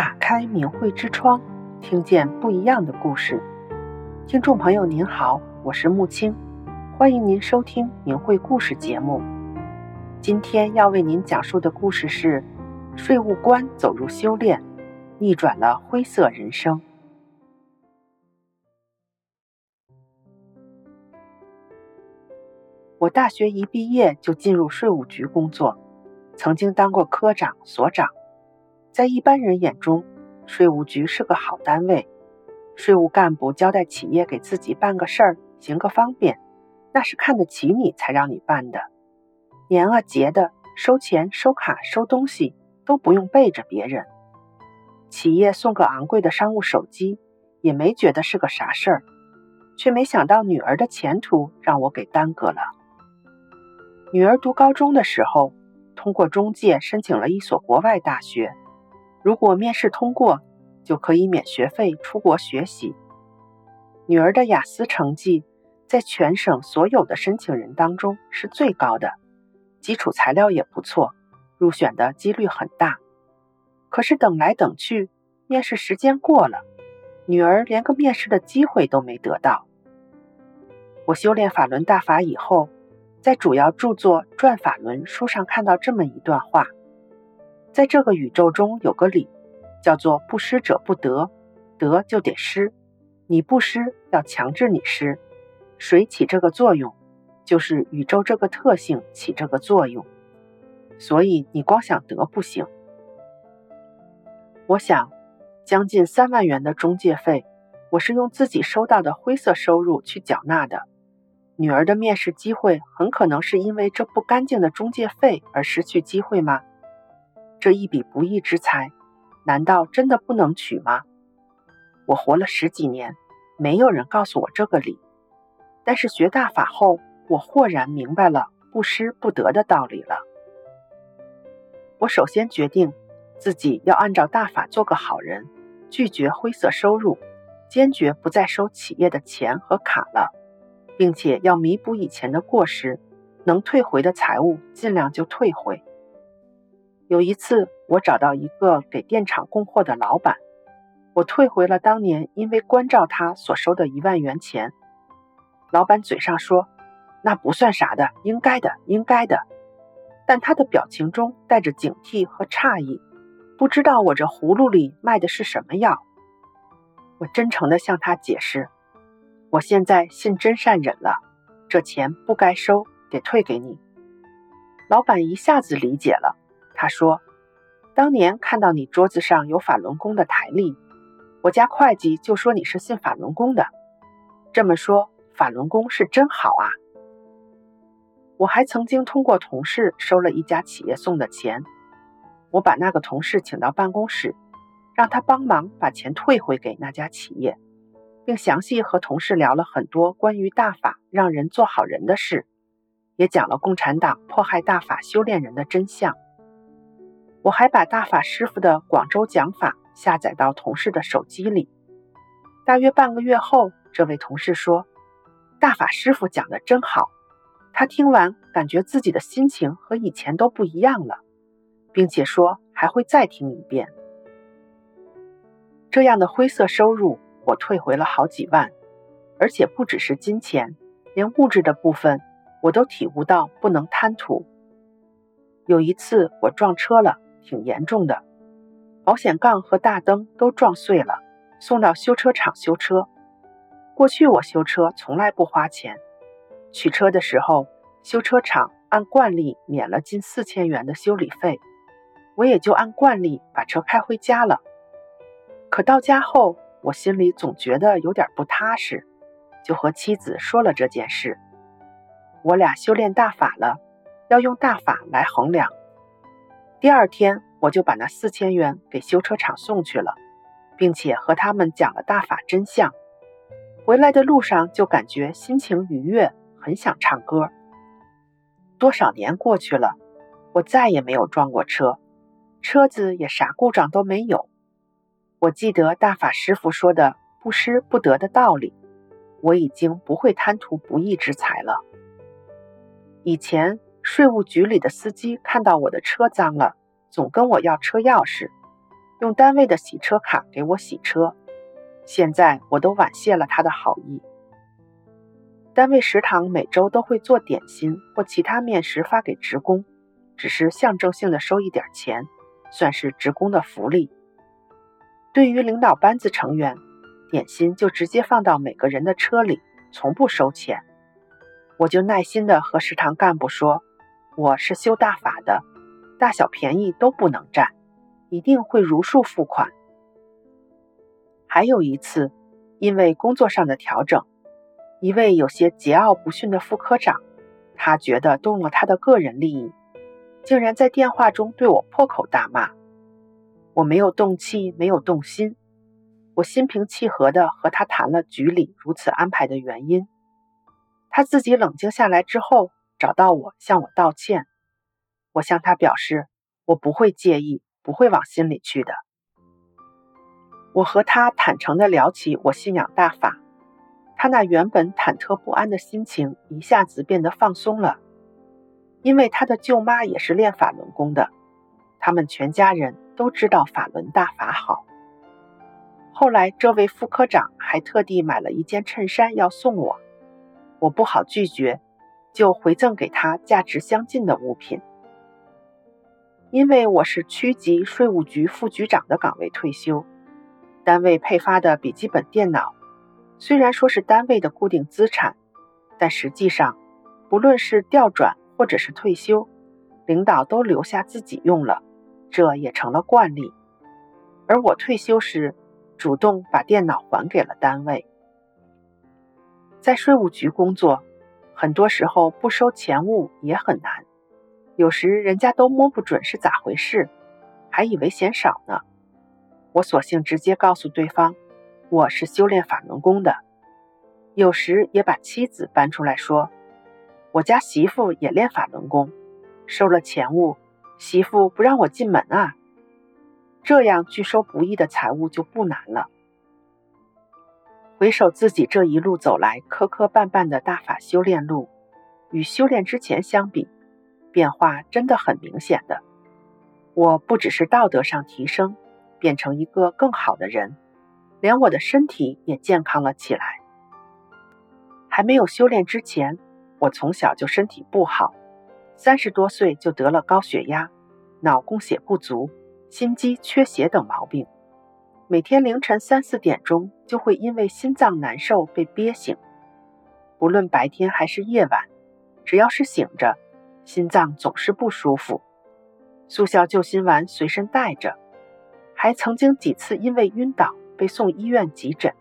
打开明慧之窗，听见不一样的故事。听众朋友您好，我是木青，欢迎您收听明慧故事节目。今天要为您讲述的故事是：税务官走入修炼，逆转了灰色人生。我大学一毕业就进入税务局工作，曾经当过科长、所长。在一般人眼中，税务局是个好单位。税务干部交代企业给自己办个事儿，行个方便，那是看得起你才让你办的。年啊节的，收钱、收卡、收东西都不用背着别人。企业送个昂贵的商务手机，也没觉得是个啥事儿，却没想到女儿的前途让我给耽搁了。女儿读高中的时候，通过中介申请了一所国外大学。如果面试通过，就可以免学费出国学习。女儿的雅思成绩在全省所有的申请人当中是最高的，基础材料也不错，入选的几率很大。可是等来等去，面试时间过了，女儿连个面试的机会都没得到。我修炼法轮大法以后，在主要著作《转法轮》书上看到这么一段话。在这个宇宙中有个理，叫做不施者不得，得就得施。你不施，要强制你施。谁起这个作用，就是宇宙这个特性起这个作用。所以你光想得不行。我想，将近三万元的中介费，我是用自己收到的灰色收入去缴纳的。女儿的面试机会，很可能是因为这不干净的中介费而失去机会吗？这一笔不义之财，难道真的不能取吗？我活了十几年，没有人告诉我这个理。但是学大法后，我豁然明白了不施不得的道理了。我首先决定自己要按照大法做个好人，拒绝灰色收入，坚决不再收企业的钱和卡了，并且要弥补以前的过失，能退回的财物尽量就退回。有一次，我找到一个给电厂供货的老板，我退回了当年因为关照他所收的一万元钱。老板嘴上说：“那不算啥的，应该的，应该的。”但他的表情中带着警惕和诧异，不知道我这葫芦里卖的是什么药。我真诚地向他解释：“我现在信真善忍了，这钱不该收，得退给你。”老板一下子理解了。他说：“当年看到你桌子上有法轮功的台历，我家会计就说你是信法轮功的。这么说，法轮功是真好啊。”我还曾经通过同事收了一家企业送的钱，我把那个同事请到办公室，让他帮忙把钱退回给那家企业，并详细和同事聊了很多关于大法让人做好人的事，也讲了共产党迫害大法修炼人的真相。我还把大法师傅的广州讲法下载到同事的手机里。大约半个月后，这位同事说：“大法师傅讲的真好。”他听完，感觉自己的心情和以前都不一样了，并且说还会再听一遍。这样的灰色收入，我退回了好几万，而且不只是金钱，连物质的部分，我都体悟到不能贪图。有一次，我撞车了。挺严重的，保险杠和大灯都撞碎了，送到修车厂修车。过去我修车从来不花钱，取车的时候，修车厂按惯例免了近四千元的修理费，我也就按惯例把车开回家了。可到家后，我心里总觉得有点不踏实，就和妻子说了这件事。我俩修炼大法了，要用大法来衡量。第二天，我就把那四千元给修车厂送去了，并且和他们讲了大法真相。回来的路上就感觉心情愉悦，很想唱歌。多少年过去了，我再也没有撞过车，车子也啥故障都没有。我记得大法师父说的“不施不得”的道理，我已经不会贪图不义之财了。以前。税务局里的司机看到我的车脏了，总跟我要车钥匙。用单位的洗车卡给我洗车。现在我都婉谢了他的好意。单位食堂每周都会做点心或其他面食发给职工，只是象征性的收一点钱，算是职工的福利。对于领导班子成员，点心就直接放到每个人的车里，从不收钱。我就耐心地和食堂干部说：“我是修大法的，大小便宜都不能占，一定会如数付款。”还有一次，因为工作上的调整，一位有些桀骜不驯的副科长，他觉得动了他的个人利益，竟然在电话中对我破口大骂。我没有动气，没有动心。我心平气和地和他谈了局里如此安排的原因。他自己冷静下来之后，找到我向我道歉。我向他表示，我不会介意，不会往心里去的。我和他坦诚地聊起我信仰大法，他那原本忐忑不安的心情一下子变得放松了，因为他的舅妈也是练法轮功的，他们全家人都知道法轮大法好。后来，这位副科长还特地买了一件衬衫要送我，我不好拒绝，就回赠给他价值相近的物品。因为我是区级税务局副局长的岗位退休，单位配发的笔记本电脑，虽然说是单位的固定资产，但实际上，不论是调转或者是退休，领导都留下自己用了，这也成了惯例。而我退休时，主动把电脑还给了单位。在税务局工作，很多时候不收钱物也很难，有时人家都摸不准是咋回事，还以为嫌少呢。我索性直接告诉对方，我是修炼法轮功的。有时也把妻子搬出来说，我家媳妇也练法轮功，收了钱物，媳妇不让我进门啊。这样拒收不义的财物就不难了。回首自己这一路走来磕磕绊绊的大法修炼路，与修炼之前相比，变化真的很明显的。我不只是道德上提升，变成一个更好的人，连我的身体也健康了起来。还没有修炼之前，我从小就身体不好，三十多岁就得了高血压，脑供血不足。心肌缺血等毛病，每天凌晨三四点钟就会因为心脏难受被憋醒。不论白天还是夜晚，只要是醒着，心脏总是不舒服。速效救心丸随身带着，还曾经几次因为晕倒被送医院急诊。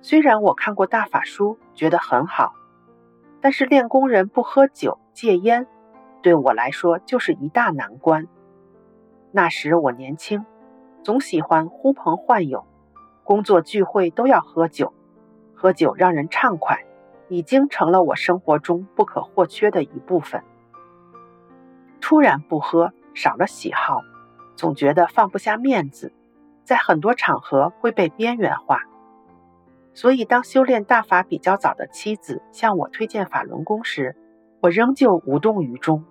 虽然我看过大法书，觉得很好，但是练功人不喝酒戒烟，对我来说就是一大难关。那时我年轻，总喜欢呼朋唤友，工作聚会都要喝酒，喝酒让人畅快，已经成了我生活中不可或缺的一部分。突然不喝，少了喜好，总觉得放不下面子，在很多场合会被边缘化。所以，当修炼大法比较早的妻子向我推荐法轮功时，我仍旧无动于衷。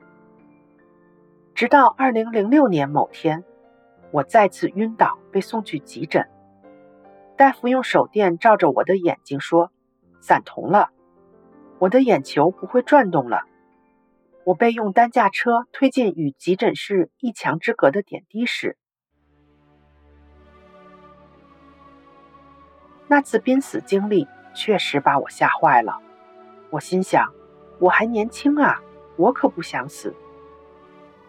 直到二零零六年某天，我再次晕倒，被送去急诊。大夫用手电照着我的眼睛说：“散瞳了，我的眼球不会转动了。”我被用担架车推进与急诊室一墙之隔的点滴室。那次濒死经历确实把我吓坏了。我心想：我还年轻啊，我可不想死。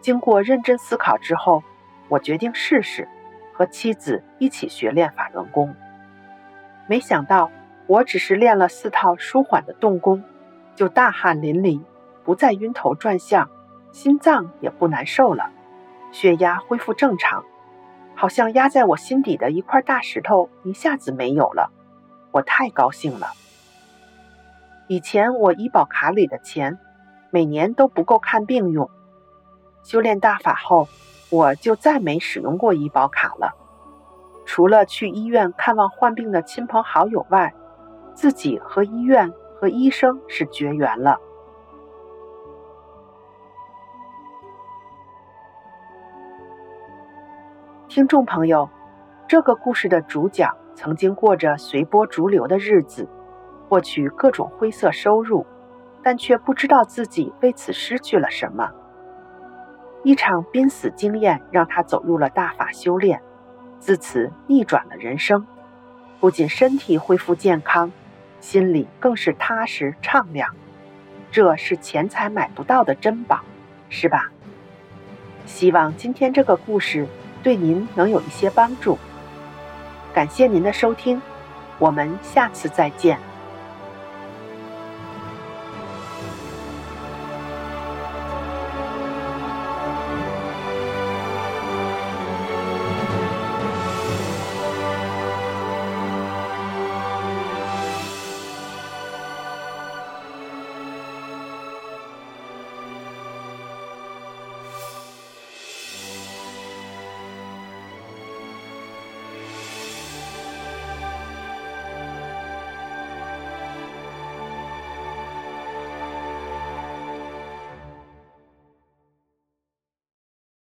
经过认真思考之后，我决定试试和妻子一起学练法轮功。没想到，我只是练了四套舒缓的动功，就大汗淋漓，不再晕头转向，心脏也不难受了，血压恢复正常，好像压在我心底的一块大石头一下子没有了。我太高兴了。以前我医保卡里的钱，每年都不够看病用。修炼大法后，我就再没使用过医保卡了。除了去医院看望患病的亲朋好友外，自己和医院和医生是绝缘了。听众朋友，这个故事的主角曾经过着随波逐流的日子，获取各种灰色收入，但却不知道自己为此失去了什么。一场濒死经验让他走入了大法修炼，自此逆转了人生，不仅身体恢复健康，心里更是踏实畅亮。这是钱财买不到的珍宝，是吧？希望今天这个故事对您能有一些帮助。感谢您的收听，我们下次再见。